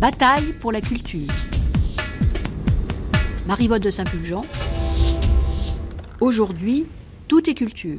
Bataille pour la culture. Marivotte de Saint-Pulgent. Aujourd'hui, tout est culture.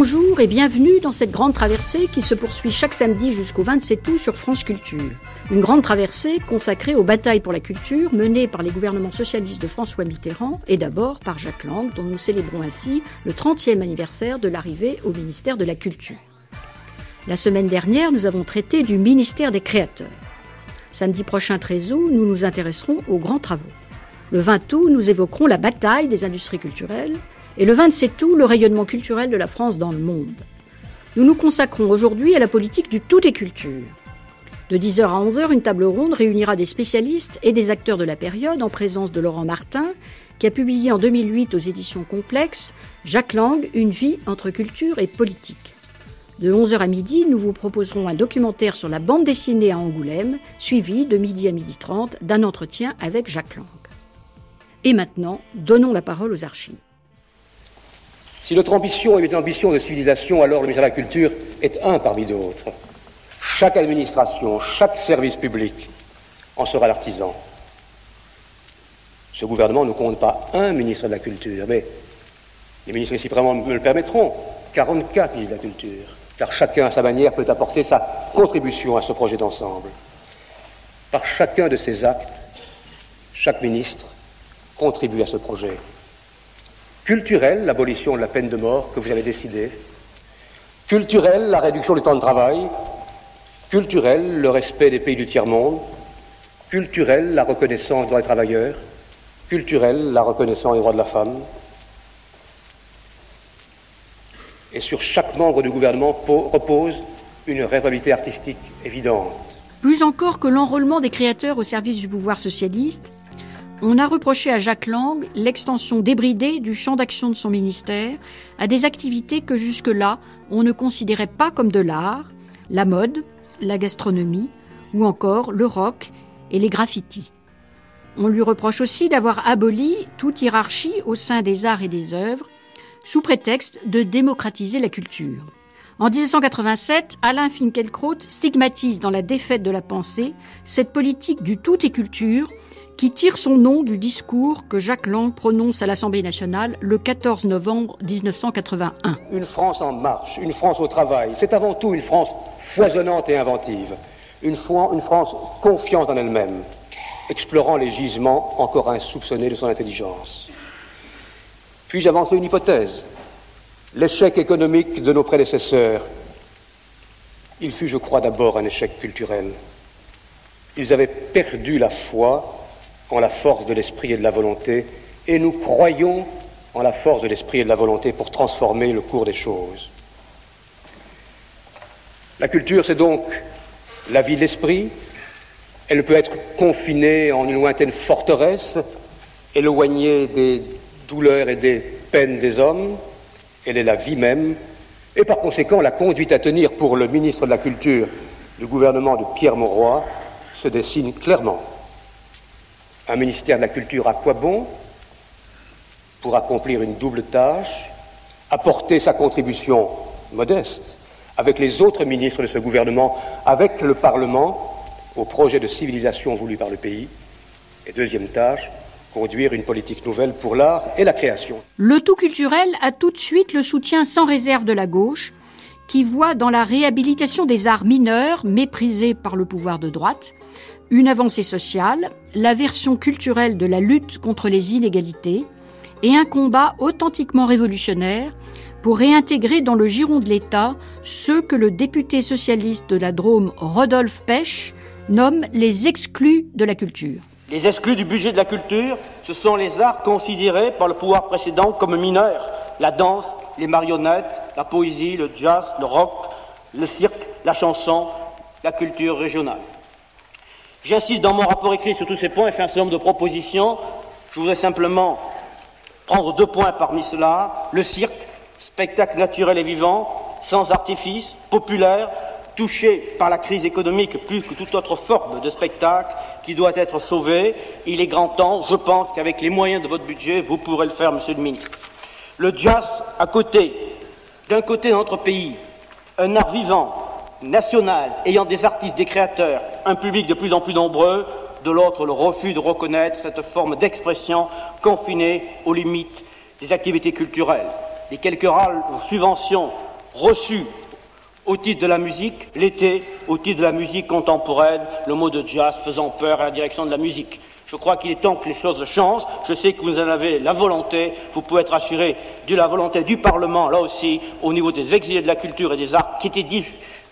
Bonjour et bienvenue dans cette grande traversée qui se poursuit chaque samedi jusqu'au 27 août sur France Culture. Une grande traversée consacrée aux batailles pour la culture menées par les gouvernements socialistes de François Mitterrand et d'abord par Jacques Lang, dont nous célébrons ainsi le 30e anniversaire de l'arrivée au ministère de la Culture. La semaine dernière, nous avons traité du ministère des Créateurs. Samedi prochain 13 août, nous nous intéresserons aux grands travaux. Le 20 août, nous évoquerons la bataille des industries culturelles et le 27 août, le rayonnement culturel de la France dans le monde. Nous nous consacrons aujourd'hui à la politique du tout est culture. De 10h à 11h, une table ronde réunira des spécialistes et des acteurs de la période en présence de Laurent Martin, qui a publié en 2008 aux éditions Complexes Jacques Lang, Une vie entre culture et politique. De 11h à midi, nous vous proposerons un documentaire sur la bande dessinée à Angoulême, suivi de midi à midi 30 d'un entretien avec Jacques Lang. Et maintenant, donnons la parole aux archives. Si notre ambition est une ambition de civilisation, alors le ministère de la Culture est un parmi d'autres. Chaque administration, chaque service public en sera l'artisan. Ce gouvernement ne compte pas un ministre de la Culture, mais les ministres ici vraiment me le permettront, 44 ministres de la Culture, car chacun à sa manière peut apporter sa contribution à ce projet d'ensemble. Par chacun de ces actes, chaque ministre contribue à ce projet culturel, l'abolition de la peine de mort que vous avez décidé, culturel, la réduction du temps de travail, culturel, le respect des pays du tiers-monde, culturel, la reconnaissance des droits des travailleurs, culturel, la reconnaissance des droits de la femme. Et sur chaque membre du gouvernement repose une responsabilité artistique évidente. Plus encore que l'enrôlement des créateurs au service du pouvoir socialiste, on a reproché à Jacques Lang l'extension débridée du champ d'action de son ministère à des activités que jusque-là on ne considérait pas comme de l'art, la mode, la gastronomie ou encore le rock et les graffitis. On lui reproche aussi d'avoir aboli toute hiérarchie au sein des arts et des œuvres, sous prétexte de démocratiser la culture. En 1987, Alain Finkielkraut stigmatise dans La défaite de la pensée cette politique du tout est culture qui tire son nom du discours que Jacques Lang prononce à l'Assemblée nationale le 14 novembre 1981. Une France en marche, une France au travail, c'est avant tout une France foisonnante et inventive, une, une France confiante en elle-même, explorant les gisements encore insoupçonnés de son intelligence. Puis-je avancer une hypothèse L'échec économique de nos prédécesseurs, il fut, je crois, d'abord un échec culturel. Ils avaient perdu la foi en la force de l'esprit et de la volonté, et nous croyons en la force de l'esprit et de la volonté pour transformer le cours des choses. La culture, c'est donc la vie de l'esprit. Elle peut être confinée en une lointaine forteresse, éloignée des douleurs et des peines des hommes. Elle est la vie même, et par conséquent, la conduite à tenir pour le ministre de la Culture du gouvernement de Pierre Mauroy se dessine clairement. Un ministère de la Culture à quoi bon Pour accomplir une double tâche, apporter sa contribution modeste avec les autres ministres de ce gouvernement, avec le Parlement, au projet de civilisation voulu par le pays. Et deuxième tâche, conduire une politique nouvelle pour l'art et la création. Le tout culturel a tout de suite le soutien sans réserve de la gauche, qui voit dans la réhabilitation des arts mineurs, méprisés par le pouvoir de droite, une avancée sociale, la version culturelle de la lutte contre les inégalités et un combat authentiquement révolutionnaire pour réintégrer dans le giron de l'État ceux que le député socialiste de la Drôme Rodolphe Pech nomme les exclus de la culture. Les exclus du budget de la culture, ce sont les arts considérés par le pouvoir précédent comme mineurs. La danse, les marionnettes, la poésie, le jazz, le rock, le cirque, la chanson, la culture régionale. J'insiste dans mon rapport écrit sur tous ces points et fais un certain nombre de propositions. Je voudrais simplement prendre deux points parmi cela. Le cirque, spectacle naturel et vivant, sans artifice, populaire, touché par la crise économique plus que toute autre forme de spectacle, qui doit être sauvé. Il est grand temps, je pense qu'avec les moyens de votre budget, vous pourrez le faire, Monsieur le ministre. Le jazz, à côté, d'un côté dans notre pays, un art vivant, national, ayant des artistes, des créateurs, un public de plus en plus nombreux, de l'autre le refus de reconnaître cette forme d'expression confinée aux limites des activités culturelles. Les quelques rares subventions reçues au titre de la musique, l'été, au titre de la musique contemporaine, le mot de jazz faisant peur à la direction de la musique. Je crois qu'il est temps que les choses changent. Je sais que vous en avez la volonté. Vous pouvez être assuré de la volonté du Parlement, là aussi, au niveau des exilés de la culture et des arts, qui étaient dit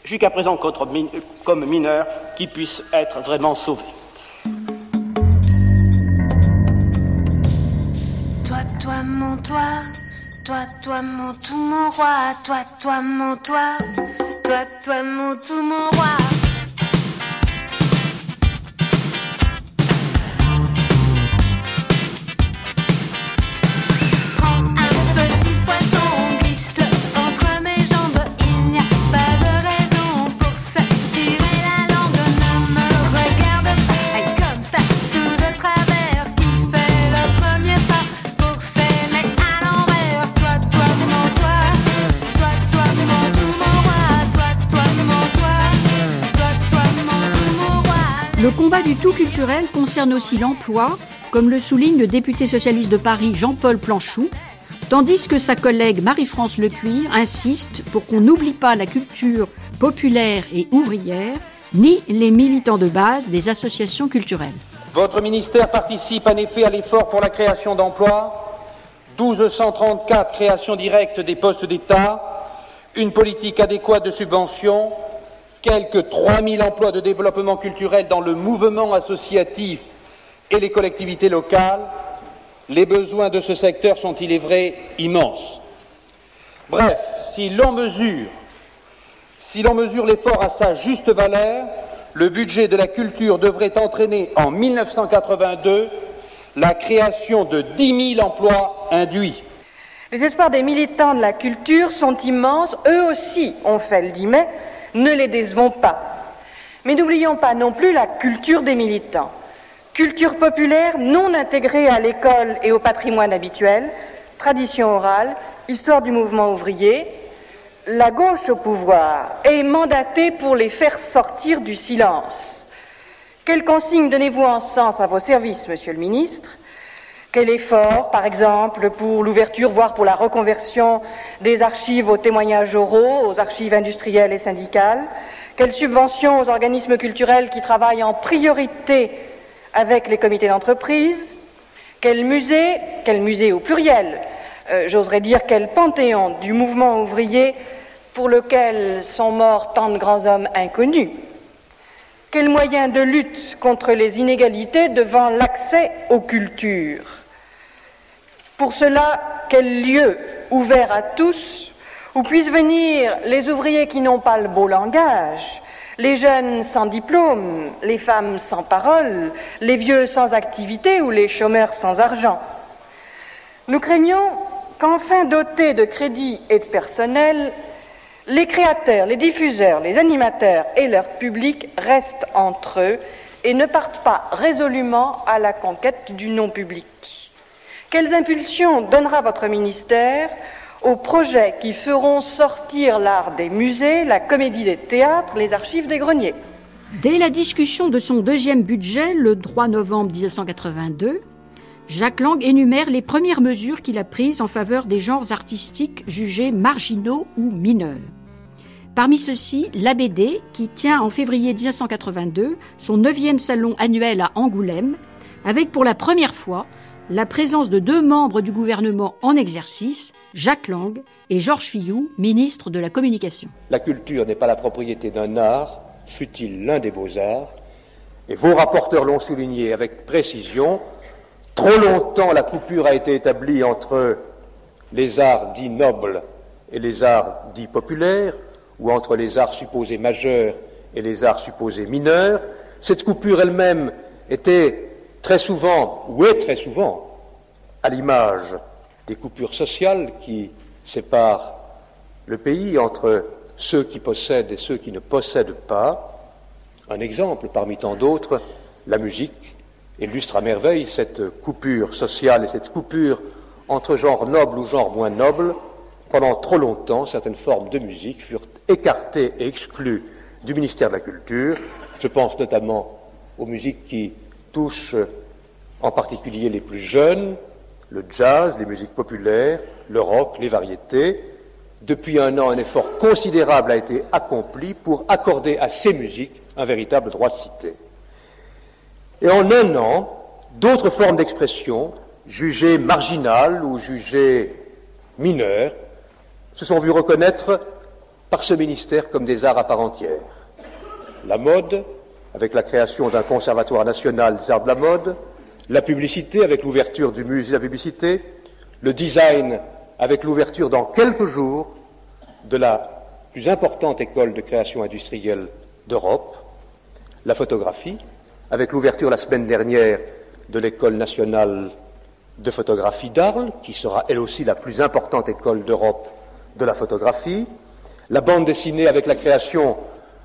jusqu'à présent comme mineurs, qui puissent être vraiment sauvés. Toi, toi, mon toi, toi, toi, mon tout, mon roi, toi, toi, mon toi, toi, toi, mon tout, mon roi. Concerne aussi l'emploi, comme le souligne le député socialiste de Paris Jean-Paul Planchou, tandis que sa collègue Marie-France Lecuir insiste pour qu'on n'oublie pas la culture populaire et ouvrière, ni les militants de base des associations culturelles. Votre ministère participe en effet à l'effort pour la création d'emplois, 1234 créations directes des postes d'État, une politique adéquate de subventions, quelques 3000 emplois de développement culturel dans le mouvement associatif et les collectivités locales, les besoins de ce secteur sont, il est vrai, immenses. Bref, si l'on mesure, si l'on mesure l'effort à sa juste valeur, le budget de la culture devrait entraîner en 1982 la création de 10 000 emplois induits. Les espoirs des militants de la culture sont immenses. Eux aussi ont fait le 10 mai ne les décevons pas. Mais n'oublions pas non plus la culture des militants. Culture populaire non intégrée à l'école et au patrimoine habituel, tradition orale, histoire du mouvement ouvrier. La gauche au pouvoir est mandatée pour les faire sortir du silence. Quelle consigne donnez-vous en sens à vos services, Monsieur le Ministre? Quel effort, par exemple, pour l'ouverture, voire pour la reconversion des archives aux témoignages oraux, aux archives industrielles et syndicales. Quelle subvention aux organismes culturels qui travaillent en priorité avec les comités d'entreprise? Quel musée, quel musée au pluriel, euh, j'oserais dire quel panthéon du mouvement ouvrier pour lequel sont morts tant de grands hommes inconnus? Quels moyens de lutte contre les inégalités devant l'accès aux cultures? Pour cela, quel lieu ouvert à tous où puissent venir les ouvriers qui n'ont pas le beau langage, les jeunes sans diplôme, les femmes sans parole, les vieux sans activité ou les chômeurs sans argent. Nous craignons qu'enfin dotés de crédits et de personnel, les créateurs, les diffuseurs, les animateurs et leur public restent entre eux et ne partent pas résolument à la conquête du non-public. Quelles impulsions donnera votre ministère aux projets qui feront sortir l'art des musées, la comédie des théâtres, les archives des greniers? Dès la discussion de son deuxième budget, le 3 novembre 1982, Jacques Lang énumère les premières mesures qu'il a prises en faveur des genres artistiques jugés marginaux ou mineurs. Parmi ceux-ci, l'ABD, qui tient en février 1982 son neuvième salon annuel à Angoulême, avec pour la première fois la présence de deux membres du gouvernement en exercice, Jacques Lang et Georges Fillou, ministre de la Communication. La culture n'est pas la propriété d'un art, fut-il l'un des beaux-arts, et vos rapporteurs l'ont souligné avec précision. Trop longtemps, la coupure a été établie entre les arts dits nobles et les arts dits populaires, ou entre les arts supposés majeurs et les arts supposés mineurs. Cette coupure elle-même était très souvent, ou est très souvent, à l'image des coupures sociales qui séparent le pays entre ceux qui possèdent et ceux qui ne possèdent pas. Un exemple parmi tant d'autres, la musique illustre à merveille cette coupure sociale et cette coupure entre genre noble ou genre moins noble. Pendant trop longtemps, certaines formes de musique furent écartées et exclues du ministère de la Culture. Je pense notamment aux musiques qui touchent en particulier les plus jeunes, le jazz, les musiques populaires, le rock, les variétés. Depuis un an, un effort considérable a été accompli pour accorder à ces musiques un véritable droit de cité. Et en un an, d'autres formes d'expression, jugées marginales ou jugées mineures, se sont vues reconnaître par ce ministère comme des arts à part entière. La mode, avec la création d'un conservatoire national des arts de la mode, la publicité avec l'ouverture du musée de la publicité, le design avec l'ouverture dans quelques jours de la plus importante école de création industrielle d'Europe, la photographie, avec l'ouverture la semaine dernière de l'école nationale de photographie d'Arles, qui sera elle aussi la plus importante école d'Europe de la photographie, la bande dessinée avec la création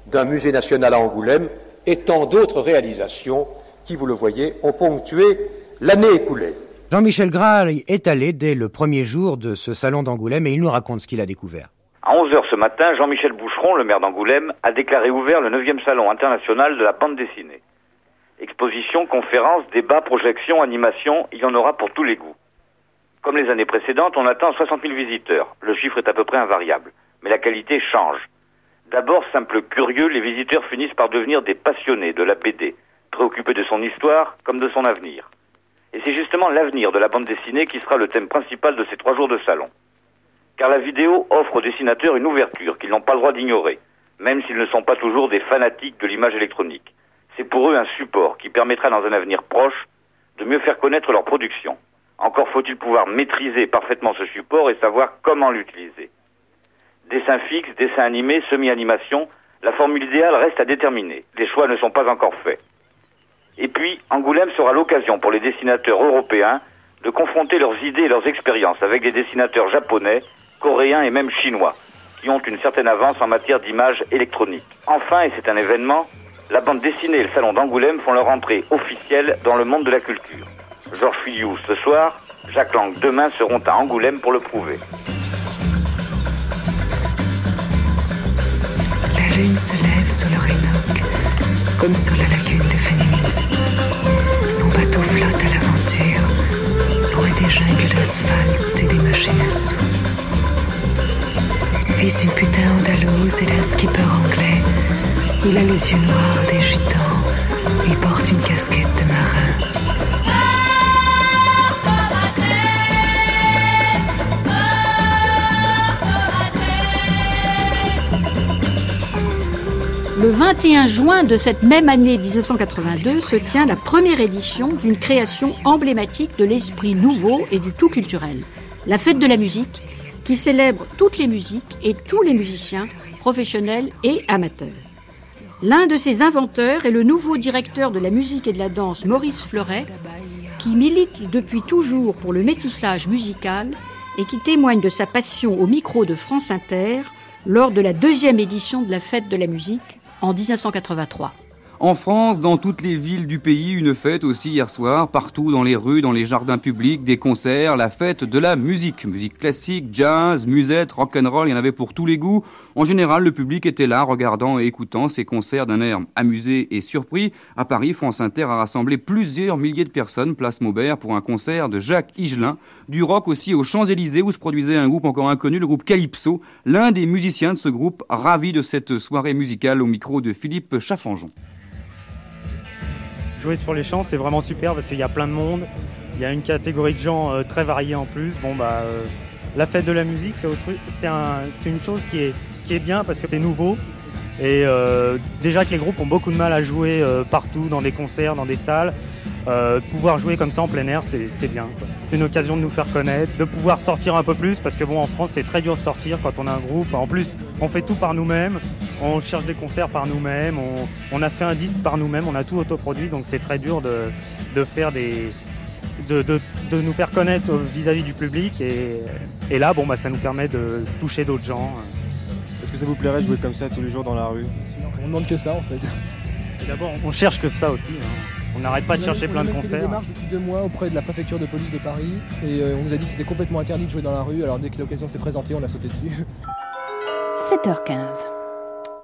d'un musée national à Angoulême, et tant d'autres réalisations qui, vous le voyez, ont ponctué l'année écoulée. Jean-Michel Graal est allé dès le premier jour de ce salon d'Angoulême et il nous raconte ce qu'il a découvert. À 11h ce matin, Jean-Michel Boucheron, le maire d'Angoulême, a déclaré ouvert le 9e salon international de la bande dessinée. Exposition, conférences, débats, projections, animations, il y en aura pour tous les goûts. Comme les années précédentes, on attend 60 000 visiteurs. Le chiffre est à peu près invariable. Mais la qualité change. D'abord, simple curieux, les visiteurs finissent par devenir des passionnés de la BD, préoccupés de son histoire comme de son avenir. Et c'est justement l'avenir de la bande dessinée qui sera le thème principal de ces trois jours de salon. Car la vidéo offre aux dessinateurs une ouverture qu'ils n'ont pas le droit d'ignorer, même s'ils ne sont pas toujours des fanatiques de l'image électronique. C'est pour eux un support qui permettra dans un avenir proche de mieux faire connaître leur production. Encore faut-il pouvoir maîtriser parfaitement ce support et savoir comment l'utiliser. Dessin fixe, dessin animé, semi-animation, la formule idéale reste à déterminer. Les choix ne sont pas encore faits. Et puis, Angoulême sera l'occasion pour les dessinateurs européens de confronter leurs idées et leurs expériences avec des dessinateurs japonais, coréens et même chinois, qui ont une certaine avance en matière d'image électronique. Enfin, et c'est un événement, la bande dessinée et le salon d'Angoulême font leur entrée officielle dans le monde de la culture. Georges Filiou ce soir, Jacques Lang demain seront à Angoulême pour le prouver. Lune se lève sur le comme sur la lagune de Phoenix. Son bateau flotte à l'aventure, loin des jungles d'asphalte et des machines à sous. Fils d'une putain andalouse et d'un skipper anglais, il a les yeux noirs des gitans et porte une casquette de marin. Le 21 juin de cette même année 1982 se tient la première édition d'une création emblématique de l'esprit nouveau et du tout culturel, la fête de la musique, qui célèbre toutes les musiques et tous les musiciens, professionnels et amateurs. L'un de ses inventeurs est le nouveau directeur de la musique et de la danse, Maurice Fleuret, qui milite depuis toujours pour le métissage musical et qui témoigne de sa passion au micro de France Inter lors de la deuxième édition de la fête de la musique en 1983. En France, dans toutes les villes du pays, une fête aussi hier soir, partout dans les rues, dans les jardins publics, des concerts, la fête de la musique. Musique classique, jazz, musette, rock'n'roll, il y en avait pour tous les goûts. En général, le public était là, regardant et écoutant ces concerts d'un air amusé et surpris. À Paris, France Inter a rassemblé plusieurs milliers de personnes, place Maubert, pour un concert de Jacques Higelin. Du rock aussi aux Champs-Élysées, où se produisait un groupe encore inconnu, le groupe Calypso. L'un des musiciens de ce groupe, ravi de cette soirée musicale au micro de Philippe Chaffanjon. Jouer sur les champs, c'est vraiment super parce qu'il y a plein de monde. Il y a une catégorie de gens euh, très variée en plus. Bon, bah, euh, la fête de la musique, c'est un, une chose qui est bien parce que c'est nouveau. Et euh, déjà que les groupes ont beaucoup de mal à jouer euh, partout, dans des concerts, dans des salles, euh, pouvoir jouer comme ça en plein air, c'est bien. C'est une occasion de nous faire connaître, de pouvoir sortir un peu plus, parce que bon, en France, c'est très dur de sortir quand on a un groupe. En plus, on fait tout par nous-mêmes, on cherche des concerts par nous-mêmes, on, a fait un disque par nous-mêmes, on a tout autoproduit, donc c'est très dur de, faire des, de, de, de, nous faire connaître vis-à-vis -vis du public. Et, et là, bon, bah, ça nous permet de toucher d'autres gens. Est-ce que ça vous plairait de jouer comme ça tous les jours dans la rue On demande que ça en fait. D'abord, on cherche que ça aussi. hein. On n'arrête pas de On a- chercher on plein a de fait des concerts. démarches depuis deux mois auprès de la préfecture de police de Paris et euh, on nous a dit que c'était complètement interdit de jouer dans la rue. Alors dès que l'occasion s'est présentée, on a sauté dessus. 7h15.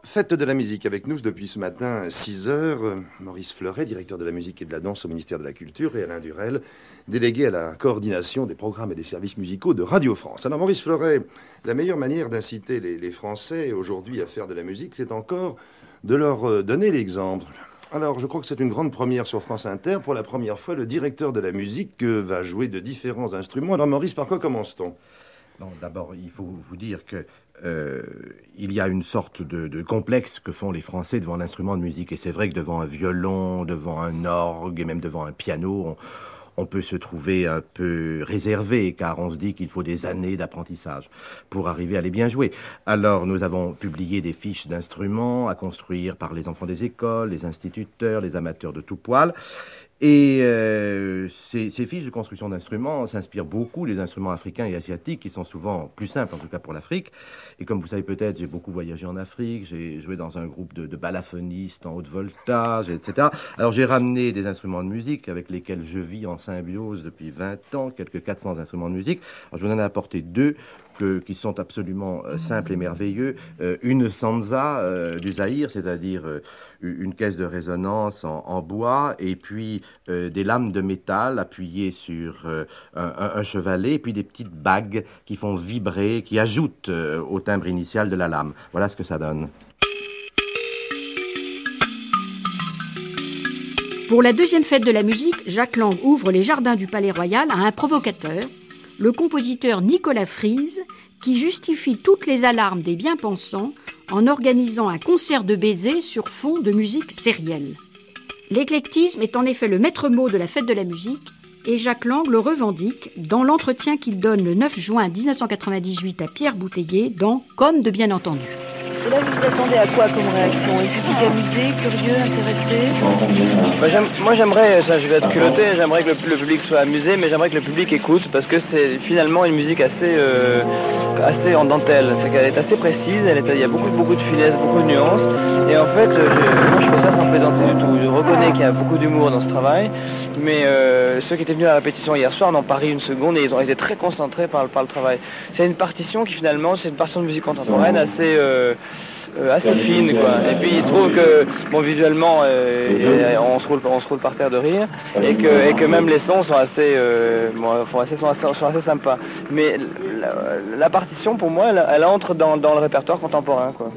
Fête de la musique avec nous depuis ce matin 6 heures. euh, Maurice Fleuret, directeur de la musique et de la danse au ministère de la Culture, et Alain Durel, délégué à la coordination des programmes et des services musicaux de Radio France. Alors Maurice Fleuret, la meilleure manière d'inciter les, les Français aujourd'hui à faire de la musique, c'est encore de leur euh, donner l'exemple. Alors, je crois que c'est une grande première sur France Inter. Pour la première fois, le directeur de la musique euh, va jouer de différents instruments. Alors, Maurice, par quoi commence-t-on? D'abord, il faut vous dire que euh, il y a une sorte de, complexe que font les Français devant l'instrument de musique. Et c'est vrai que devant un violon, devant un orgue et même devant un piano, on, on peut se trouver un peu réservé, car on se dit qu'il faut des années d'apprentissage pour arriver à les bien jouer. Alors, nous avons publié des fiches d'instruments à construire par les enfants des écoles, les instituteurs, les amateurs de tout poil. Et euh, ces, fiches de construction d'instruments s'inspirent beaucoup des instruments africains et asiatiques qui sont souvent plus simples, en tout cas pour l'Afrique. Et comme vous savez peut-être, j'ai beaucoup voyagé en Afrique, j'ai joué dans un groupe de, de balafhonistes en haute voltage, etc. Alors j'ai ramené des instruments de musique avec lesquels je vis en symbiose depuis 20 ans, quelques 400 instruments de musique. Alors je vous en ai apporté deux que- qui sont absolument euh, simples et merveilleux. Euh, une sansa euh, du Zaïre, c'est-à-dire euh, une caisse de résonance en, en bois, et puis euh, des lames de métal appuyées sur euh, un, un- un chevalet, et puis des petites bagues qui font vibrer, qui ajoutent euh, au timbre initial de la lame. Voilà ce que ça donne. Pour la deuxième fête de la musique, Jacques Lang ouvre les jardins du Palais Royal à un provocateur, le compositeur Nicolas Frise, qui justifie toutes les alarmes des bien-pensants en organisant un concert de baisers sur fond de musique sérielle. L'éclectisme est en effet le maître mot de la fête de la musique et Jacques Lang le revendique dans l'entretien qu'il donne le 9 juin 1998 à Pierre Bouteiller dans Comme de bien entendu. Vous attendez à quoi comme réaction public amusé, curieux, intéressé moi j'aimerais, ça je vais être culotté, j'aimerais que le, le public soit amusé, mais j'aimerais que le public écoute parce que c'est finalement une musique assez, euh, assez en dentelle. C'est qu'elle est assez précise, elle est- il y a beaucoup, beaucoup de finesse, beaucoup de nuances. Et en fait, euh, je, moi je fais ça sans plaisanter du tout. Je reconnais qu'il y a beaucoup d'humour dans ce travail, mais euh, ceux qui étaient venus à la répétition hier soir n'ont pas ri une seconde et ils ont été très concentrés par, le- par le travail. C'est une partition qui finalement, c'est une partition de musique contemporaine assez... euh, euh, assez fine quoi. Et puis il se trouve que bon visuellement euh, on se roule on se roule par terre de rire et que et que même les sons sont assez euh, bon, sont assez, sont assez, sont assez sympas. Mais la, la partition pour moi elle, elle entre dans, dans le répertoire contemporain quoi.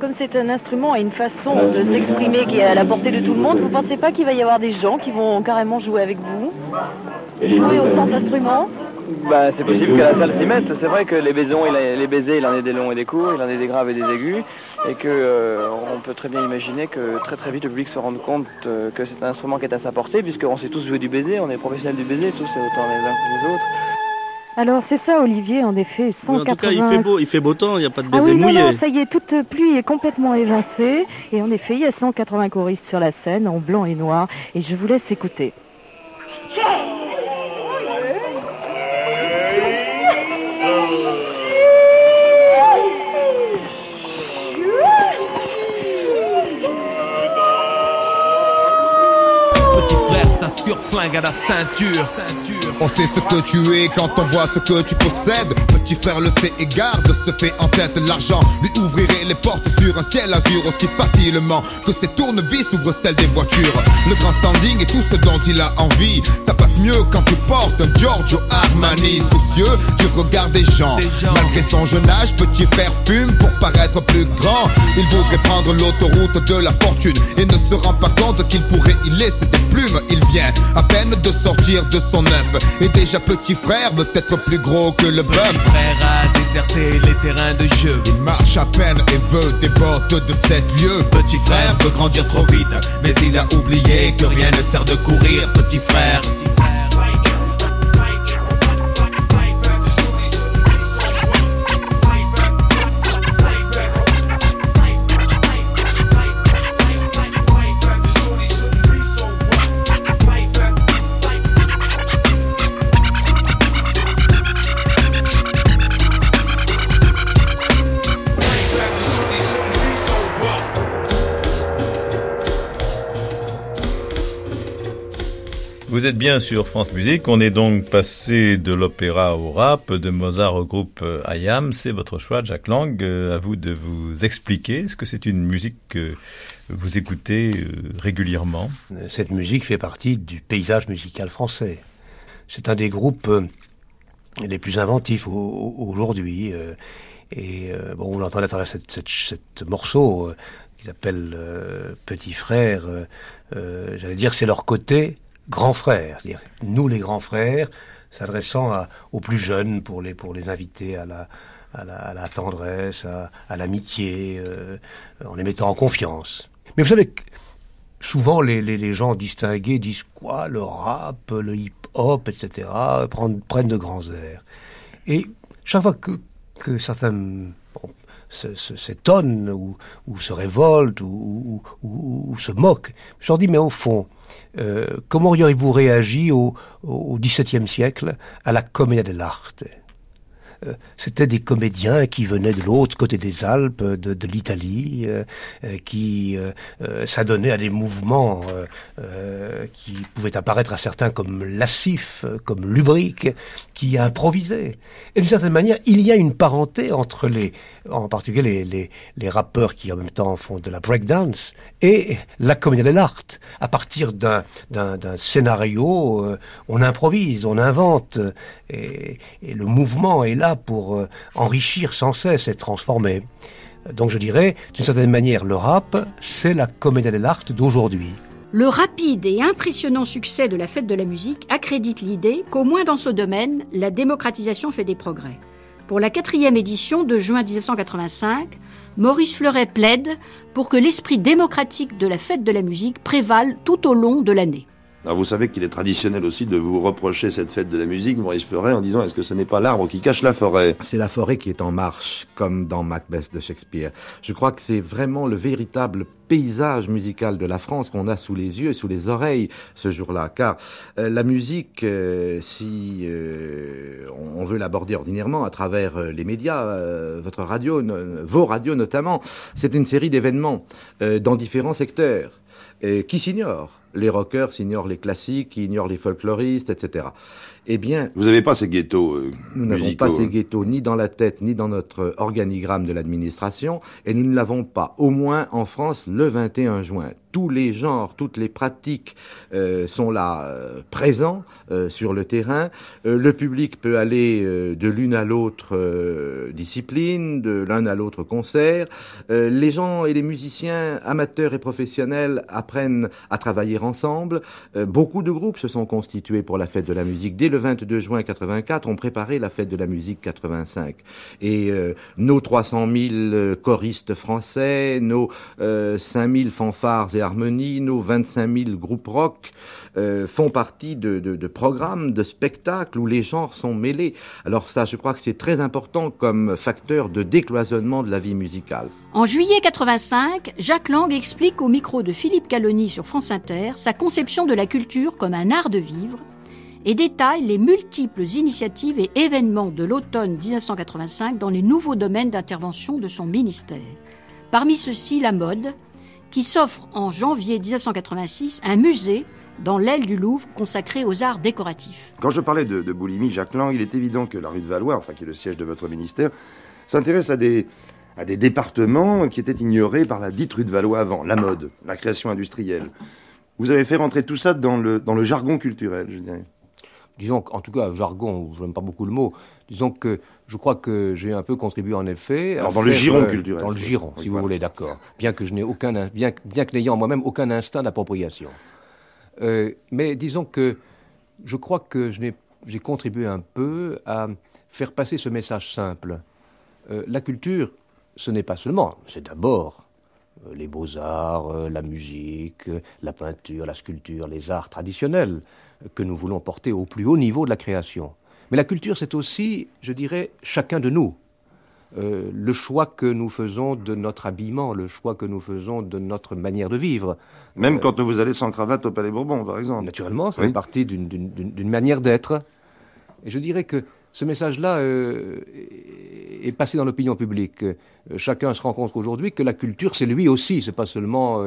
Comme c'est un instrument et une façon de s'exprimer qui est à la portée de tout le monde, vous pensez pas qu'il va y avoir des gens qui vont carrément jouer avec vous Jouer au sens instrument Bah, c'est possible que la salle s'y mette. C'est vrai que les baisons, il a- les baisers, il en a des longs et des courts, il en a des graves et des aigus, et que euh, on peut très bien imaginer que très très vite le public se rende compte euh, que c'est un instrument qui est à sa portée, puisqu'on sait tous jouer du baiser, on est professionnels du baiser, tous autant les uns que les autres. Alors c'est ça Olivier, en effet, Oui, en tout cas, il fait beau, il fait beau temps, il n'y a pas de Ah baiser oui, non, mouillé. non, ça y est, toute pluie est complètement évincée. Et en effet, il y a 180 choristes sur la scène, en blanc et noir. Et je vous laisse écouter. Petit frère, ça surflingue à la ceinture. On sait ce que tu es quand on voit ce que tu possèdes. Petit frère le sait et garde, se fait en tête l'argent. Lui ouvrirait les portes sur un ciel azur aussi facilement que ses tournevis ouvrent celles des voitures. Le grand standing et tout ce dont il a envie. Ça passe mieux quand tu portes un Giorgio Armani. Soucieux du regard des gens. Malgré son jeune âge, petit frère fume pour paraître plus grand? Il voudrait prendre l'autoroute de la fortune et ne se rend pas compte qu'il pourrait y laisser des plumes. Il vient à peine de sortir de son œuf. Et déjà petit frère veut être plus gros que le bœuf. Frère a déserté les terrains de jeu. Il marche à peine et veut des bottes de sept lieues. Petit frère veut grandir trop vite, mais il a oublié que rien ne sert de courir. Petit frère. Vous êtes bien sur France Musique. On est donc passé de l'opéra au rap, de Mozart au groupe IAM. C'est votre choix, Jack Lang. Euh, à vous de vous expliquer. Est-ce que c'est une musique que vous écoutez euh, régulièrement? Cette musique fait partie du paysage musical français. C'est un des groupes euh, les plus inventifs aujourd'hui. Et bon, vous l'entendez à travers cette, cette, cette morceau qu'ils appellent Petit Frère. J'allais dire c'est leur côté grands frères, c'est-à-dire nous les grands frères, s'adressant aux plus jeunes pour les, pour les inviter à la, à la, tendresse, à, l'amitié, euh, en les mettant en confiance. Mais vous savez souvent les, les, gens distingués disent quoi Le rap, le hip-hop, etc., prennent, prennent de grands airs. Et chaque fois que, que certains s'étonnent ou, ou, se révoltent ou, ou, ou, se moquent, je leur dis, mais au fond, comment auriez-vous réagi au, au XVIIe siècle à la commedia dell'arte euh, c'était des comédiens qui venaient de l'autre côté des Alpes, de, l'Italie, euh, euh qui s'adonnaient à des mouvements qui pouvaient apparaître à certains comme lascifs, comme lubriques, qui improvisaient. Et d'une certaine manière, il y a une parenté entre les, en particulier les, rappeurs qui en même temps font de la breakdance et la comédie de l'art. À partir d'un scénario, on improvise, on invente, et le mouvement est là pour euh, enrichir sans cesse et transformer. Donc je dirais, d'une certaine manière, le rap, c'est la comédie de l'art d'aujourd'hui. Le rapide et impressionnant succès de la fête de la musique accrédite l'idée qu'au moins dans ce domaine, la démocratisation fait des progrès. Pour la quatrième édition de juin 1985, Maurice Fleuret plaide pour que l'esprit démocratique de la fête de la musique prévale tout au long de l'année. Vous savez qu'il est traditionnel aussi de vous reprocher cette fête de la musique, Maurice Fleuret, en disant est-ce que ce n'est pas l'arbre qui cache la forêt? C'est la forêt qui est en marche, comme dans Macbeth de Shakespeare. Je crois que c'est vraiment le véritable paysage musical de la France qu'on a sous les yeux, sous les oreilles ce jour-là. Car euh, la musique, euh, si euh, on veut l'aborder ordinairement à travers les médias, votre radio, vos radios notamment, c'est une série d'événements dans différents secteurs qui s'ignorent les rockers ignorent les classiques, ignorent les folkloristes, etc. Eh bien, vous n'avez pas ces ghettos euh, Nous n'avons pas ces ghettos ni dans la tête ni dans notre organigramme de l'administration, et nous ne l'avons pas, au moins en France, le 21 juin tous les genres, toutes les pratiques euh, sont là euh, présents euh, sur le terrain. le public peut aller de l'une à l'autre discipline, de l'un à l'autre concert. les gens et les musiciens amateurs et professionnels apprennent à travailler ensemble. beaucoup de groupes se sont constitués pour la fête de la musique. Dès le 22 juin 84, on préparait la fête de la musique 85. Et nos 300 000 choristes français, nos 5 000 fanfares et Harmonie, nos 25 000 groupes rock euh, font partie de, programmes, de spectacles où les genres sont mêlés. Alors ça, je crois que c'est très important comme facteur de décloisonnement de la vie musicale. En juillet 85, Jacques Lang explique au micro de Philippe Caloni sur France Inter sa conception de la culture comme un art de vivre et détaille les multiples initiatives et événements de l'automne 1985 dans les nouveaux domaines d'intervention de son ministère. Parmi ceux-ci, la mode, qui s'offre en janvier 1986 un musée dans l'aile du Louvre consacré aux arts décoratifs. Quand je parlais de, boulimie, Jacques Lang, il est évident que la rue de Valois, enfin qui est le siège de votre ministère, s'intéresse à des, à des départements qui étaient ignorés par la dite rue de Valois avant, la mode, la création industrielle. Vous avez fait rentrer tout ça dans le, dans le jargon culturel, je dirais. Disons en tout cas, jargon, je n'aime pas beaucoup le mot, disons que je crois que j'ai un peu contribué en effet. dans le giron euh, culturel. Dans le giron, si vous voulez, d'accord. Bien que je n'ai aucun, bien, bien que n'ayant moi-même aucun instinct d'appropriation. Euh, mais disons que je crois que j'ai contribué un peu à faire passer ce message simple. Euh, la culture, ce n'est pas seulement, c'est d'abord les beaux-arts, la musique, la peinture, la sculpture, les arts traditionnels que nous voulons porter au plus haut niveau de la création. Mais la culture, c'est aussi, je dirais, chacun de nous. Euh, le choix que nous faisons de notre habillement, le choix que nous faisons de notre manière de vivre. Même euh, quand vous allez sans cravate au Palais Bourbon, par exemple. Naturellement, ça fait partie d'une manière d'être. Et je dirais que ce message-là euh, est passé dans l'opinion publique. chacun se rend compte aujourd'hui que la culture, c'est lui aussi, c'est pas seulement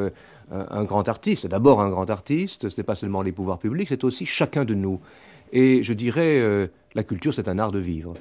un grand artiste. D'abord un grand artiste, ce n'est pas seulement les pouvoirs publics, c'est aussi chacun de nous. Et je dirais, euh, la culture, c'est un art de vivre.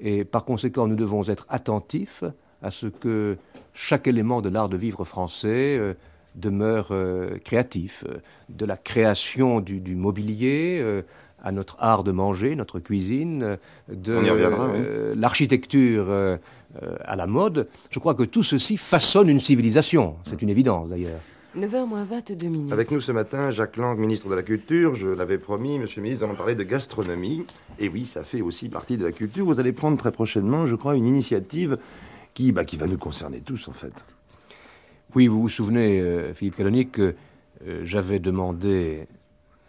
Et par conséquent, nous devons être attentifs à ce que chaque élément de l'art de vivre français euh, demeure euh, créatif. De la création du, du mobilier à notre art de manger, notre cuisine, de oui. l'architecture euh, euh, à la mode. Je crois que tout ceci façonne une civilisation. C'est une évidence d'ailleurs. 9h moins 22 minutes. Avec nous ce matin, Jacques Lang, ministre de la Culture. Je l'avais promis, monsieur le ministre, nous allons parler de gastronomie. Et oui, ça fait aussi partie de la culture. Vous allez prendre très prochainement, je crois, une initiative qui, bah, qui va nous concerner tous, en fait. Oui, vous vous souvenez, euh, Philippe Calonic, que euh, j'avais demandé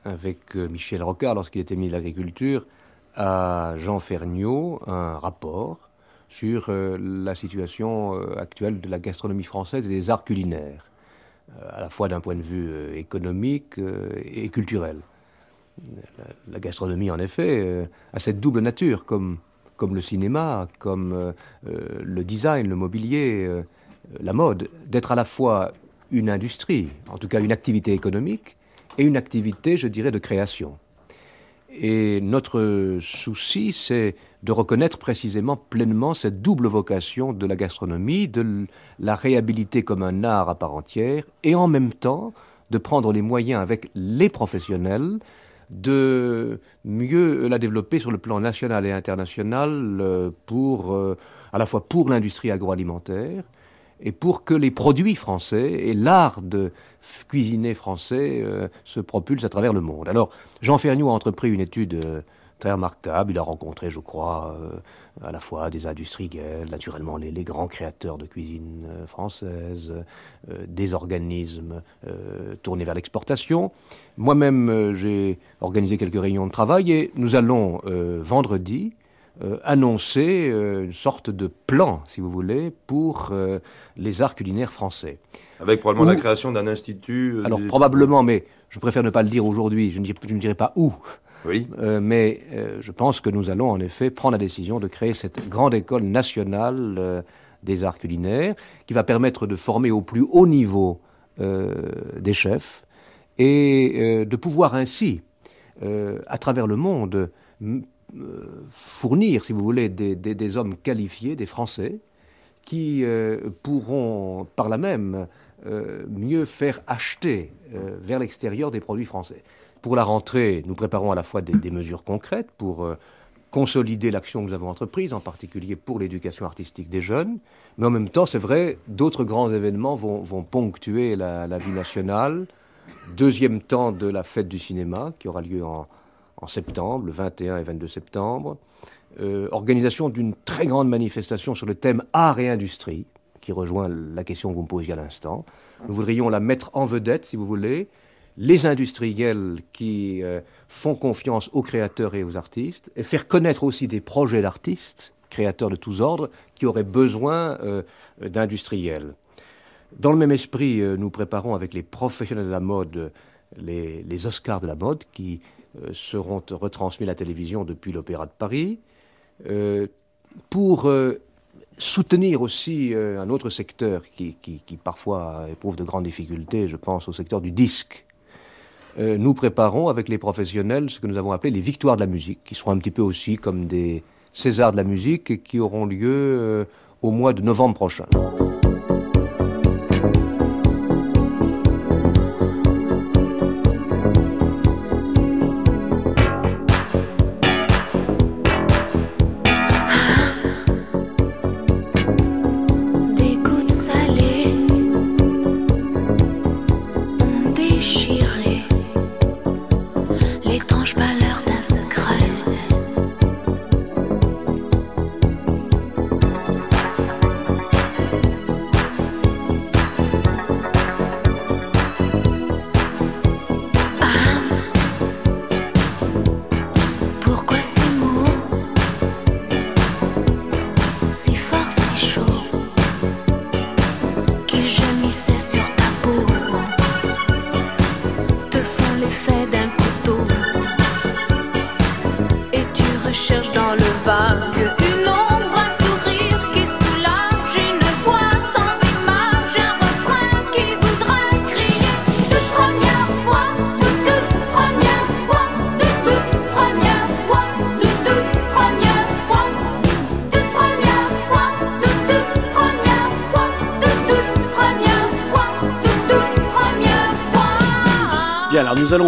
avec euh, Michel Rocard, lorsqu'il était ministre de l'Agriculture, à Jean Ferniaud un rapport sur euh, la situation euh, actuelle de la gastronomie française et des arts culinaires, à la fois d'un point de vue euh, économique euh, et culturel. La, gastronomie, en effet, euh, a cette double nature, comme, comme le cinéma, comme euh, euh, le design, le mobilier, euh, la mode, d'être à la fois une industrie, en tout cas une activité économique, et une activité, je dirais, de création. Et notre souci, c'est de reconnaître précisément pleinement cette double vocation de la gastronomie, de la réhabiliter comme un art à part entière, et en même temps de prendre les moyens avec les professionnels de mieux la développer sur le plan national et international euh, pour, euh, à la fois pour l'industrie agroalimentaire et pour que les produits français et l'art de cuisiner français euh, se propulsent à travers le monde. Alors, Jean Ferniaud a entrepris une étude euh, très remarquable. Il a rencontré, je crois, euh, à la fois des industriels, naturellement les, grands créateurs de cuisine française, des organismes tournés vers l'exportation. Moi-même, j'ai organisé quelques réunions de travail et nous allons vendredi euh, annoncer euh, une sorte de plan, si vous voulez, pour euh, les arts culinaires français. Avec probablement Où- la création d'un institut. Alors des- probablement, mais je préfère ne pas le dire aujourd'hui, je, ne dirai- je ne dirai pas où. Oui. Mais je pense que nous allons en effet prendre la décision de créer cette grande école nationale des arts culinaires qui va permettre de former au plus haut niveau des chefs et de pouvoir ainsi, à travers le monde, fournir, si vous voulez, des, hommes qualifiés, des Français, qui euh, pourront par là même euh, mieux faire acheter euh, vers l'extérieur des produits français. Pour la rentrée, nous préparons à la fois des, mesures concrètes pour consolider l'action que nous avons entreprise, en particulier pour l'éducation artistique des jeunes, mais en même temps, c'est vrai, d'autres grands événements vont, ponctuer la vie nationale. Deuxième temps de la fête du cinéma, qui aura lieu en, en septembre, le 21 et 22 septembre. Euh, organisation d'une très grande manifestation sur le thème art et industrie, qui rejoint la question que vous me posiez à l'instant. Nous voudrions la mettre en vedette, si vous voulez, les industriels qui euh, font confiance aux créateurs et aux artistes, et faire connaître aussi des projets d'artistes, créateurs de tous ordres, qui auraient besoin euh, d'industriels. Dans le même esprit, nous préparons avec les professionnels de la mode les, Oscars de la mode qui seront retransmis à la télévision depuis l'Opéra de Paris, euh, pour euh, soutenir aussi euh, un autre secteur qui, qui- parfois éprouve de grandes difficultés, je pense au secteur du disque. Euh, nous préparons avec les professionnels ce que nous avons appelé les victoires de la musique, qui seront un petit peu aussi comme des Césars de la musique et qui auront lieu euh, au mois de novembre prochain. Déchiré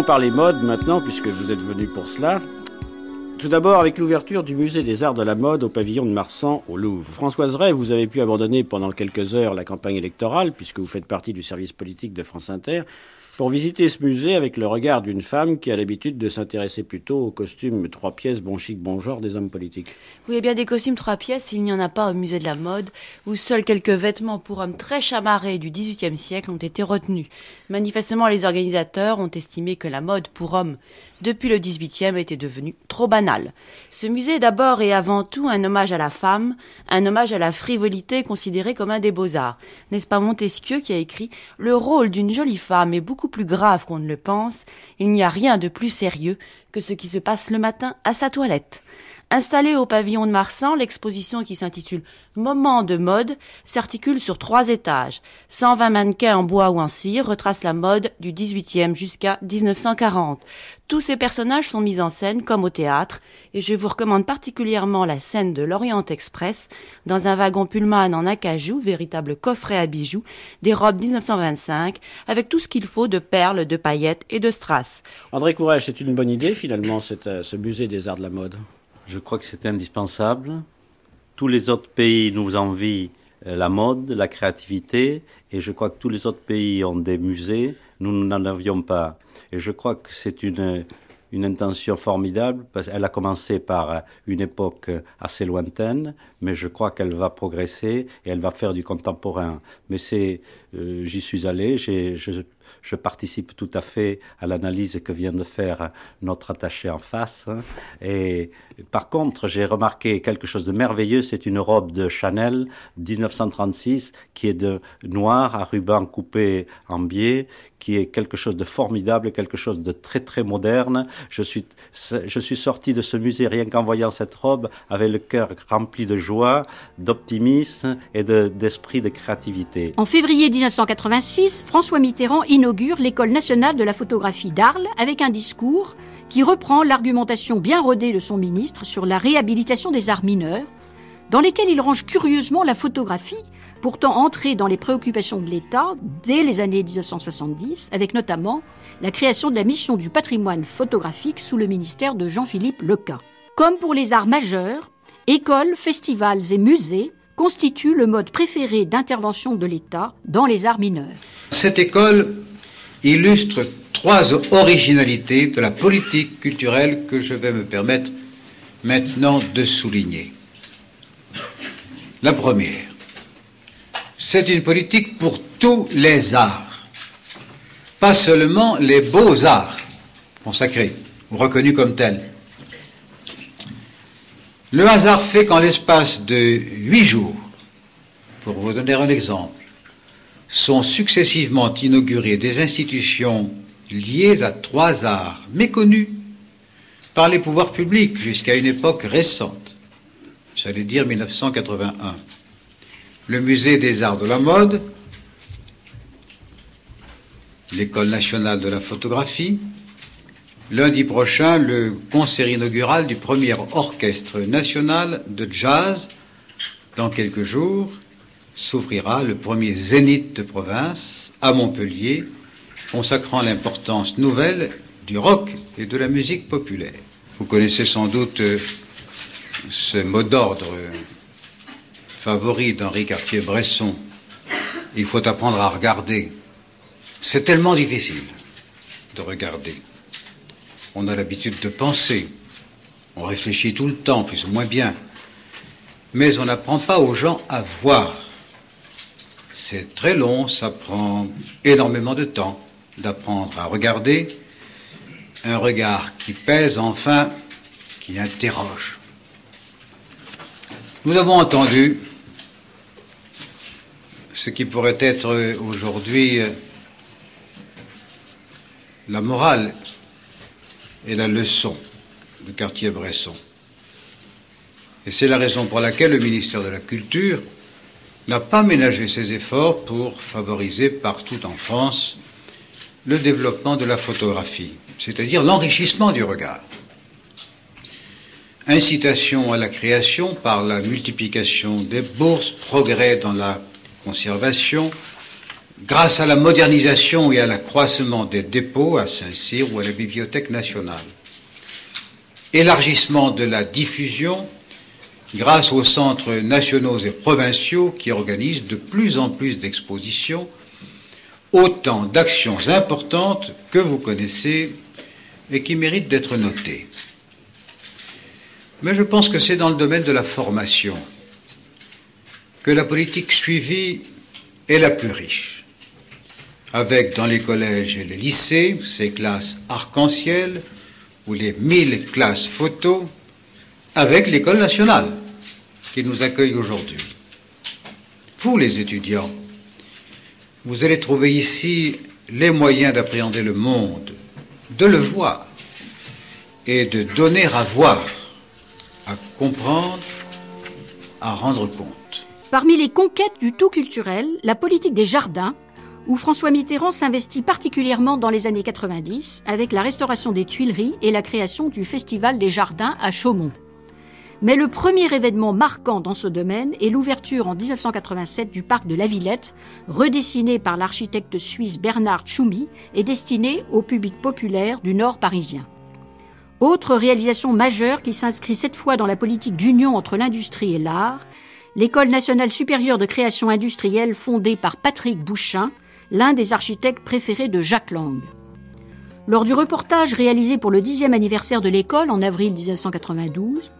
Alors nous allons parler mode maintenant, puisque vous êtes venus pour cela. Tout d'abord avec l'ouverture du musée des arts de la mode au pavillon de Marsan au Louvre. Françoise Ray, vous avez pu abandonner pendant quelques heures la campagne électorale, puisque vous faites partie du service politique de France Inter, pour visiter ce musée avec le regard d'une femme qui a l'habitude de s'intéresser plutôt aux costumes trois pièces, bon chic, bon genre des hommes politiques. Oui, eh bien des costumes trois pièces, il n'y en a pas au musée de la mode, où seuls quelques vêtements pour hommes très chamarrés du XVIIIe siècle ont été retenus. Manifestement, les organisateurs ont estimé que la mode pour hommes depuis le XVIIIe était devenue trop banale. Ce musée est d'abord et avant tout un hommage à la femme, un hommage à la frivolité considérée comme un des beaux-arts. N'est-ce pas Montesquieu qui a écrit Le rôle d'une jolie femme est beaucoup plus grave qu'on ne le pense, il n'y a rien de plus sérieux que ce qui se passe le matin à sa toilette. Installée au pavillon de Marsan, l'exposition qui s'intitule Moment de mode s'articule sur trois étages. 120 mannequins en bois ou en cire retracent la mode du 18e jusqu'à 1940. Tous ces personnages sont mis en scène comme au théâtre et je vous recommande particulièrement la scène de l'Orient Express dans un wagon Pullman en acajou, véritable coffret à bijoux, des robes 1925 avec tout ce qu'il faut de perles, de paillettes et de strass. André Courage, c'est une bonne idée finalement cette, ce musée des arts de la mode? Je crois que c'est indispensable. Tous les autres pays nous envient la mode, la créativité, et je crois que tous les autres pays ont des musées, nous n'en avions pas. Et je crois que c'est une, une intention formidable, parce qu'elle a commencé par une époque assez lointaine, mais je crois qu'elle va progresser et elle va faire du contemporain. Mais c'est, euh, j'y suis allé, j'ai, je participe tout à fait à l'analyse que vient de faire notre attaché en face. Et par contre, j'ai remarqué quelque chose de merveilleux. C'est une robe de Chanel 1936 qui est de noir à ruban coupé en biais, qui est quelque chose de formidable, quelque chose de très très moderne. Je suis, je suis sorti de ce musée rien qu'en voyant cette robe avec le cœur rempli de joie, d'optimisme et d'esprit de, de créativité. En février 1986, François Mitterrand inaugure l'École nationale de la photographie d'Arles avec un discours qui reprend l'argumentation bien rodée de son ministre sur la réhabilitation des arts mineurs, dans lesquels il range curieusement la photographie, pourtant entrée dans les préoccupations de l'État dès les années 1970, avec notamment la création de la mission du patrimoine photographique sous le ministère de Jean-Philippe Leca. Comme pour les arts majeurs, écoles, festivals et musées constituent le mode préféré d'intervention de l'État dans les arts mineurs. Cette école illustre trois originalités de la politique culturelle que je vais me permettre maintenant de souligner. La première, c'est une politique pour tous les arts, pas seulement les beaux-arts consacrés ou reconnus comme tels. Le hasard fait qu'en l'espace de huit jours, pour vous donner un exemple, sont successivement inaugurées des institutions liées à trois arts méconnus par les pouvoirs publics jusqu'à une époque récente, j'allais dire 1981. Le musée des arts de la mode, l'École nationale de la photographie, lundi prochain le concert inaugural du premier orchestre national de jazz, dans quelques jours, s'ouvrira le premier zénith de province à Montpellier, consacrant l'importance nouvelle du rock et de la musique populaire. Vous connaissez sans doute ce mot d'ordre favori d'Henri Cartier-Bresson. Il faut apprendre à regarder. C'est tellement difficile de regarder. On a l'habitude de penser. On réfléchit tout le temps, plus ou moins bien. Mais on n'apprend pas aux gens à voir. C'est très long, ça prend énormément de temps d'apprendre à regarder. Un regard qui pèse, enfin, qui interroge. Nous avons entendu ce qui pourrait être aujourd'hui la morale et la leçon de Cartier-Bresson. Et c'est la raison pour laquelle le ministère de la Culture n'a pas ménagé ses efforts pour favoriser partout en France le développement de la photographie, c'est-à-dire l'enrichissement du regard. Incitation à la création par la multiplication des bourses, progrès dans la conservation, grâce à la modernisation et à l'accroissement des dépôts à Saint-Cyr ou à la Bibliothèque nationale. Élargissement de la diffusion grâce aux centres nationaux et provinciaux qui organisent de plus en plus d'expositions, autant d'actions importantes que vous connaissez et qui méritent d'être notées. Mais je pense que c'est dans le domaine de la formation que la politique suivie est la plus riche, avec dans les collèges et les lycées ces classes arc-en-ciel ou les mille classes photo, avec l'école nationale qui nous accueille aujourd'hui. Vous, les étudiants, vous allez trouver ici les moyens d'appréhender le monde, de le voir et de donner à voir, à comprendre, à rendre compte. Parmi les conquêtes du tout culturel, la politique des jardins, où François Mitterrand s'investit particulièrement dans les années 90 avec la restauration des Tuileries et la création du Festival des Jardins à Chaumont. Mais le premier événement marquant dans ce domaine est l'ouverture en 1987 du parc de la Villette, redessiné par l'architecte suisse Bernard Tchoumi et destiné au public populaire du nord parisien. Autre réalisation majeure qui s'inscrit cette fois dans la politique d'union entre l'industrie et l'art, l'École nationale supérieure de création industrielle fondée par Patrick Bouchin, l'un des architectes préférés de Jacques Lang. Lors du reportage réalisé pour le dixième anniversaire de l'école en avril 1992,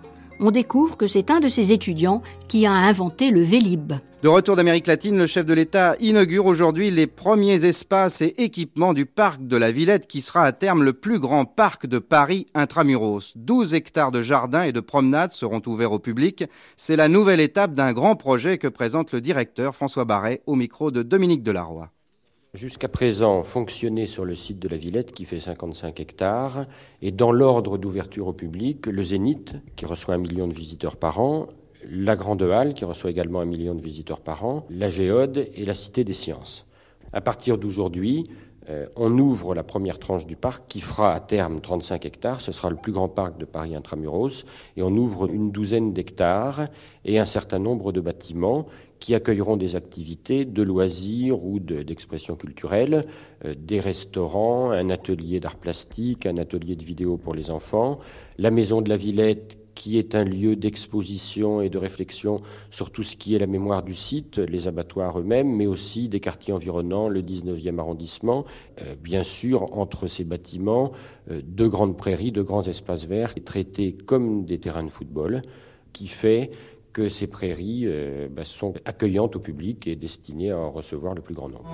on découvre que c'est un de ses étudiants qui a inventé le Vélib. De retour d'Amérique latine, le chef de l'État inaugure aujourd'hui les premiers espaces et équipements du parc de la Villette qui sera à terme le plus grand parc de Paris intramuros. 12 hectares de jardins et de promenades seront ouverts au public. C'est la nouvelle étape d'un grand projet que présente le directeur François Barret au micro de Dominique Delarroy jusqu'à présent fonctionnait sur le site de la Villette qui fait 55 hectares et dans l'ordre d'ouverture au public, le Zénith qui reçoit un million de visiteurs par an, la Grande Halle qui reçoit également un million de visiteurs par an, la Géode et la Cité des Sciences. À partir d'aujourd'hui, euh, on ouvre la première tranche du parc qui fera à terme 35 hectares. Ce sera le plus grand parc de Paris intramuros. Et on ouvre une douzaine d'hectares et un certain nombre de bâtiments qui accueilleront des activités de loisirs ou d'expression culturelle, euh, des restaurants, un atelier d'art plastique, un atelier de vidéo pour les enfants, la maison de la Villette qui est un lieu d'exposition et de réflexion sur tout ce qui est la mémoire du site, les abattoirs eux-mêmes, mais aussi des quartiers environnants, le 19e arrondissement. Euh, bien sûr, entre ces bâtiments, euh, de grandes prairies, de grands espaces verts, traités comme des terrains de football, qui fait que ces prairies euh, bah, sont accueillantes au public et destinées à en recevoir le plus grand nombre.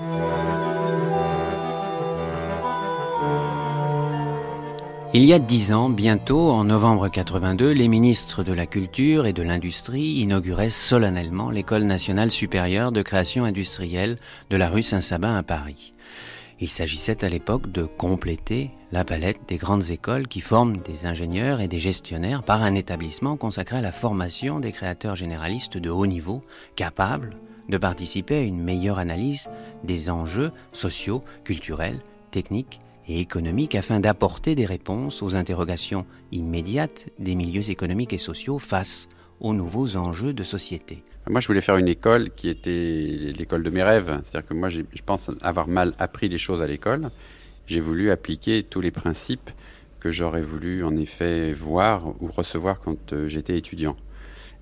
Il y a dix ans, bientôt, en novembre 82, les ministres de la Culture et de l'Industrie inauguraient solennellement l'École nationale supérieure de création industrielle de la rue Saint-Sabin à Paris. Il s'agissait à l'époque de compléter la palette des grandes écoles qui forment des ingénieurs et des gestionnaires par un établissement consacré à la formation des créateurs généralistes de haut niveau, capables de participer à une meilleure analyse des enjeux sociaux, culturels, techniques et économique afin d'apporter des réponses aux interrogations immédiates des milieux économiques et sociaux face aux nouveaux enjeux de société. Moi, je voulais faire une école qui était l'école de mes rêves. C'est-à-dire que moi, je pense avoir mal appris les choses à l'école. J'ai voulu appliquer tous les principes que j'aurais voulu en effet voir ou recevoir quand euh, j'étais étudiant.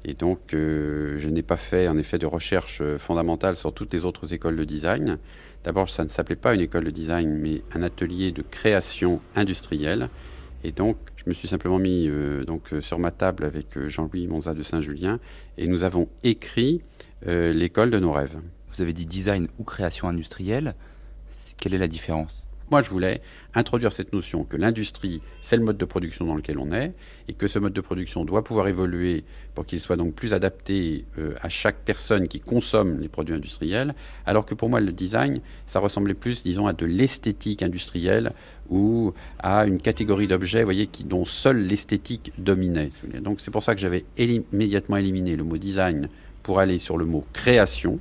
Et donc, euh, je n'ai pas fait en effet de recherche fondamentale sur toutes les autres écoles de design. D'abord, ça ne s'appelait pas une école de design, mais un atelier de création industrielle. Et donc, je me suis simplement mis euh, donc, euh, sur ma table avec euh, Jean-Louis Monza de Saint-Julien et nous avons écrit l'école de nos rêves. Vous avez dit design ou création industrielle. Quelle est la différence? Moi, je voulais introduire cette notion que l'industrie, c'est le mode de production dans lequel on est, et que ce mode de production doit pouvoir évoluer pour qu'il soit donc plus adapté euh, à chaque personne qui consomme les produits industriels, alors que pour moi, le design, ça ressemblait plus, disons, à de l'esthétique industrielle ou à une catégorie d'objets, dont seule l'esthétique dominait. Donc, c'est pour ça que j'avais immédiatement éliminé le mot design pour aller sur le mot création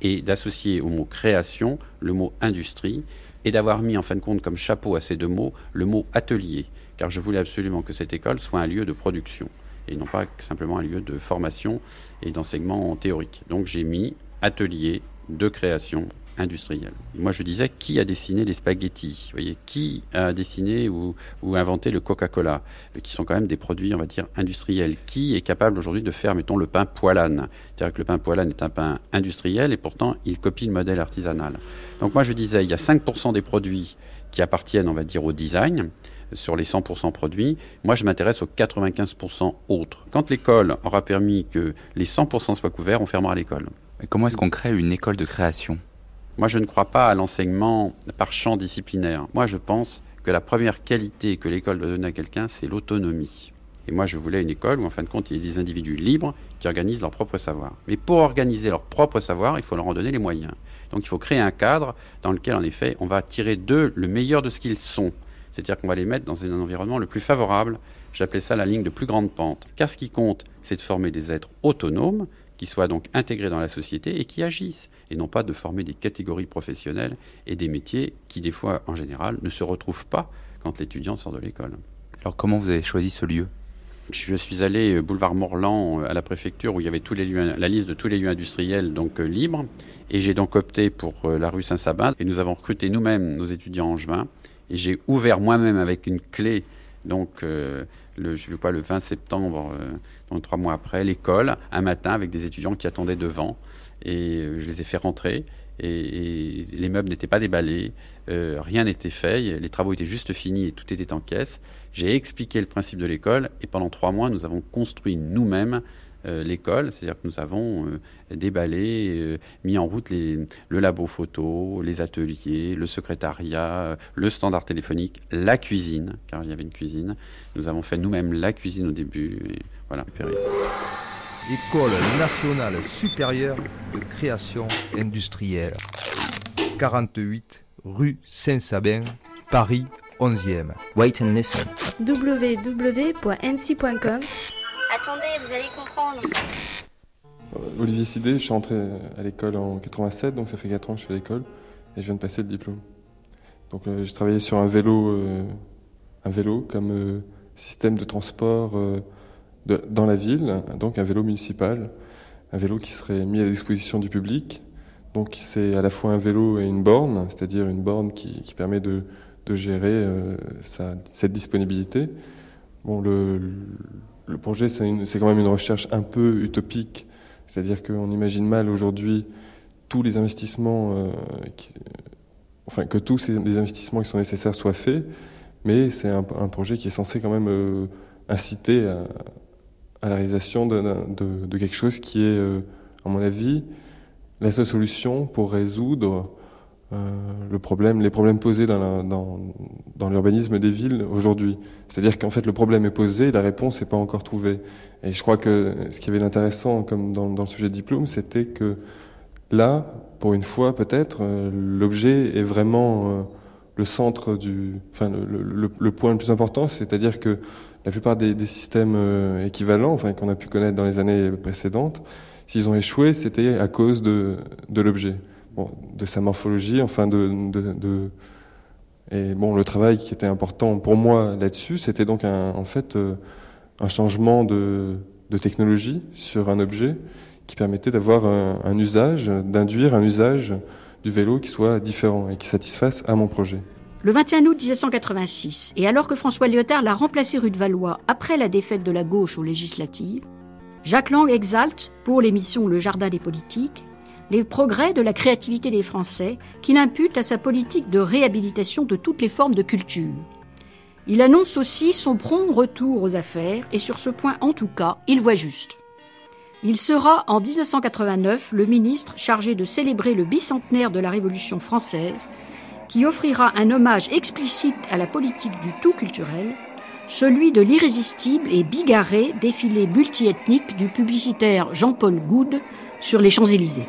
et d'associer au mot création le mot industrie et d'avoir mis en fin de compte comme chapeau à ces deux mots le mot atelier, car je voulais absolument que cette école soit un lieu de production et non pas simplement un lieu de formation et d'enseignement théorique. Donc j'ai mis atelier de création industrielle. Et moi, je disais, qui a dessiné les spaghettis? Voyez, qui a dessiné ou, inventé le Coca-Cola? Qui sont quand même des produits, on va dire, industriels. Qui est capable aujourd'hui de faire, mettons, le pain poilane? C'est-à-dire que le pain poilane est un pain industriel et pourtant, il copie le modèle artisanal. Donc moi, je disais, il y a 5% des produits qui appartiennent, on va dire, au design sur les 100% produits. Moi, je m'intéresse aux 95% autres. Quand l'école aura permis que les 100% soient couverts, on fermera l'école. Comment est-ce qu'on crée une école de création? Moi, je ne crois pas à l'enseignement par champ disciplinaire. Moi, je pense que la première qualité que l'école doit donner à quelqu'un, c'est l'autonomie. Et moi, je voulais une école où, en fin de compte, il y ait des individus libres qui organisent leur propre savoir. Mais pour organiser leur propre savoir, il faut leur en donner les moyens. Donc, il faut créer un cadre dans lequel, en effet, on va tirer d'eux le meilleur de ce qu'ils sont. C'est-à-dire qu'on va les mettre dans un environnement le plus favorable. J'appelais ça la ligne de plus grande pente. Car ce qui compte, c'est de former des êtres autonomes, qui soient donc intégrés dans la société et qui agissent, et non pas de former des catégories professionnelles et des métiers qui, des fois, en général, ne se retrouvent pas quand l'étudiant sort de l'école. Alors comment vous avez choisi ce lieu? Je suis allé euh, boulevard Morland euh, à la préfecture où il y avait tous les lieux, la liste de tous les lieux industriels donc euh, libres. Et j'ai donc opté pour la rue Saint-Sabin. Et nous avons recruté nous-mêmes nos étudiants en juin. Et j'ai ouvert moi-même avec une clé donc le je sais pas le 20 septembre donc trois mois après l'école un matin avec des étudiants qui attendaient devant. Et je les ai fait rentrer. Et, les meubles n'étaient pas déballés, rien n'était fait, les travaux étaient juste finis et tout était en caisse. J'ai expliqué le principe de l'école. Et pendant trois mois, nous avons construit nous-mêmes euh, l'école, c'est-à-dire que nous avons euh, déballé, euh, mis en route les, le labo photo, les ateliers, le secrétariat, le standard téléphonique, la cuisine, car il y avait une cuisine. Nous avons fait nous-mêmes la cuisine au début. Et voilà. École nationale supérieure de création industrielle. 48 rue Saint-Sabin, Paris 11e. Wait and listen. www.nc.com. Attendez, vous allez Euh, Olivier Sidé, je suis rentré à l'école en 87, donc ça fait 4 ans que je suis à l'école et je viens de passer le diplôme. Donc euh, j'ai travaillé sur un vélo, euh, un comme système de transport dans la ville, donc un vélo municipal, un vélo qui serait mis à la disposition du public. Donc c'est à la fois un vélo et une borne, c'est-à-dire une borne qui, permet de, gérer cette disponibilité. Bon, le projet, c'est quand même une recherche un peu utopique, c'est-à-dire qu'on imagine mal aujourd'hui tous les investissements, euh, qui, enfin que tous ces, les investissements qui sont nécessaires soient faits, mais c'est un, projet qui est censé quand même euh, inciter à, la réalisation de, quelque chose qui est, euh, à mon avis, la seule solution pour résoudre euh, le problème, les problèmes posés dans, l'urbanisme des villes aujourd'hui. C'est-à-dire qu'en fait le problème est posé, la réponse n'est pas encore trouvée. Et je crois que ce qui avait d'intéressant, comme dans, le sujet de diplôme, c'était que là, pour une fois peut-être, euh, l'objet est vraiment euh, le centre du, enfin le, point le plus important, c'est-à-dire que la plupart des, systèmes euh, équivalents, qu'on a pu connaître dans les années précédentes, s'ils ont échoué, c'était à cause de l'objet de sa morphologie, enfin de, et bon le travail qui était important pour moi là-dessus, c'était donc en fait euh, un changement de, technologie sur un objet qui permettait d'avoir un, usage, d'induire un usage du vélo qui soit différent et qui satisfasse à mon projet. Le 21 août 1986, et alors que François Lyotard l'a remplacé rue de Valois après la défaite de la gauche aux législatives, Jacques Lang exalte, pour l'émission Le Jardin des politiques, les progrès de la créativité des Français qu'il impute à sa politique de réhabilitation de toutes les formes de culture. Il annonce aussi son prompt retour aux affaires et sur ce point en tout cas, il voit juste. Il sera en 1989 le ministre chargé de célébrer le bicentenaire de la Révolution française qui offrira un hommage explicite à la politique du tout culturel, celui de l'irrésistible et bigarré défilé multiethnique du publicitaire Jean-Paul Goude sur les Champs-Élysées.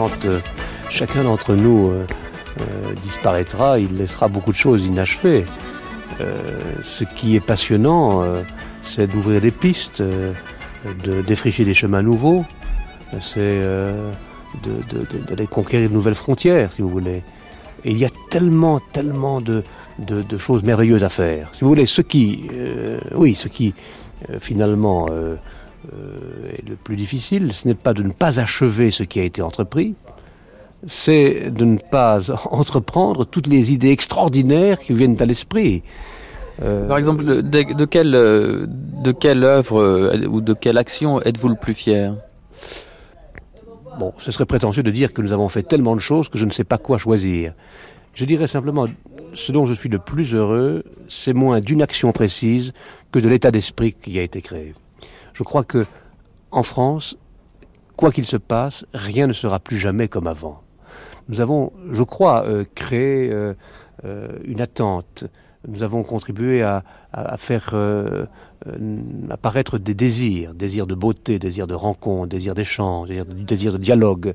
Euh, chacun d'entre nous euh, euh, disparaîtra, il laissera beaucoup de choses inachevées. Ce qui est passionnant, c'est d'ouvrir des pistes, de défricher des chemins nouveaux, c'est d'aller conquérir de nouvelles frontières, si vous voulez. Et il y a tellement, tellement de, choses merveilleuses à faire. Si vous voulez, ce qui, oui, ce qui finalement est le plus difficile, ce n'est pas de ne pas achever ce qui a été entrepris, c'est de ne pas entreprendre toutes les idées extraordinaires qui viennent à l'esprit. Euh, Par exemple, de, de quelle, euh, de quelle œuvre euh, ou de quelle action êtes-vous le plus fier? Bon, ce serait prétentieux de dire que nous avons fait tellement de choses que je ne sais pas quoi choisir. Je dirais simplement, ce dont je suis le plus heureux, c'est moins d'une action précise que de l'état d'esprit qui a été créé. Je crois que, en France, quoi qu'il se passe, rien ne sera plus jamais comme avant. Nous avons, je crois, euh, créé euh, euh, une attente. Nous avons contribué à, faire apparaître des désirs, désirs de beauté, désirs de rencontre, désirs d'échange, désirs de, désirs de dialogue.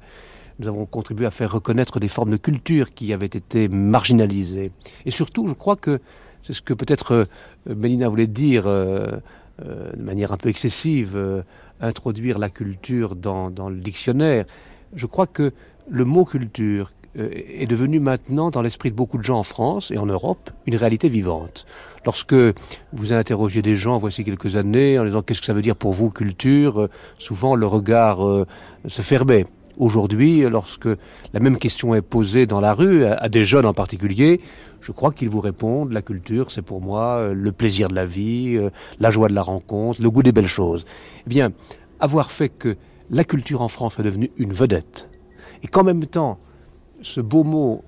Nous avons contribué à faire reconnaître des formes de culture qui avaient été marginalisées. Et surtout, je crois que c'est ce que peut-être Mélina voulait dire de manière un peu excessive, euh, introduire la culture dans, le dictionnaire. Je crois que le mot culture euh, est devenu maintenant, dans l'esprit de beaucoup de gens en France et en Europe, une réalité vivante. Lorsque vous interrogez des gens voici quelques années en disant qu'est-ce que ça veut dire pour vous culture, euh, souvent le regard euh, se fermait. Aujourd'hui, lorsque la même question est posée dans la rue, à, des jeunes en particulier, je crois qu'ils vous répondent la culture, c'est pour moi euh, le plaisir de la vie, euh, la joie de la rencontre, le goût des belles choses. Eh bien, avoir fait que la culture en France est devenue une vedette, et qu'en même temps, ce beau mot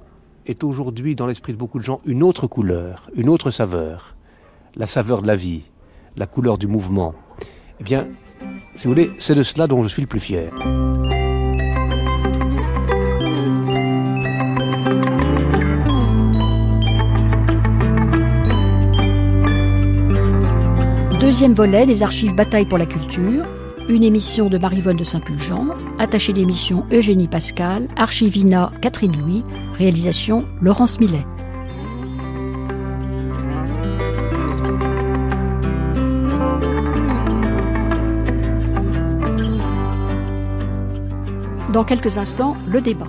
est aujourd'hui dans l'esprit de beaucoup de gens une autre couleur, une autre saveur, la saveur de la vie, la couleur du mouvement. Eh bien, si vous voulez, c'est de cela dont je suis le plus fier. Deuxième volet des archives Bataille pour la culture, une émission de Marivonne de Saint-Pulgent, attachée d'émission Eugénie Pascal, archivina Catherine Louis, réalisation Laurence Millet. Dans quelques instants, le débat.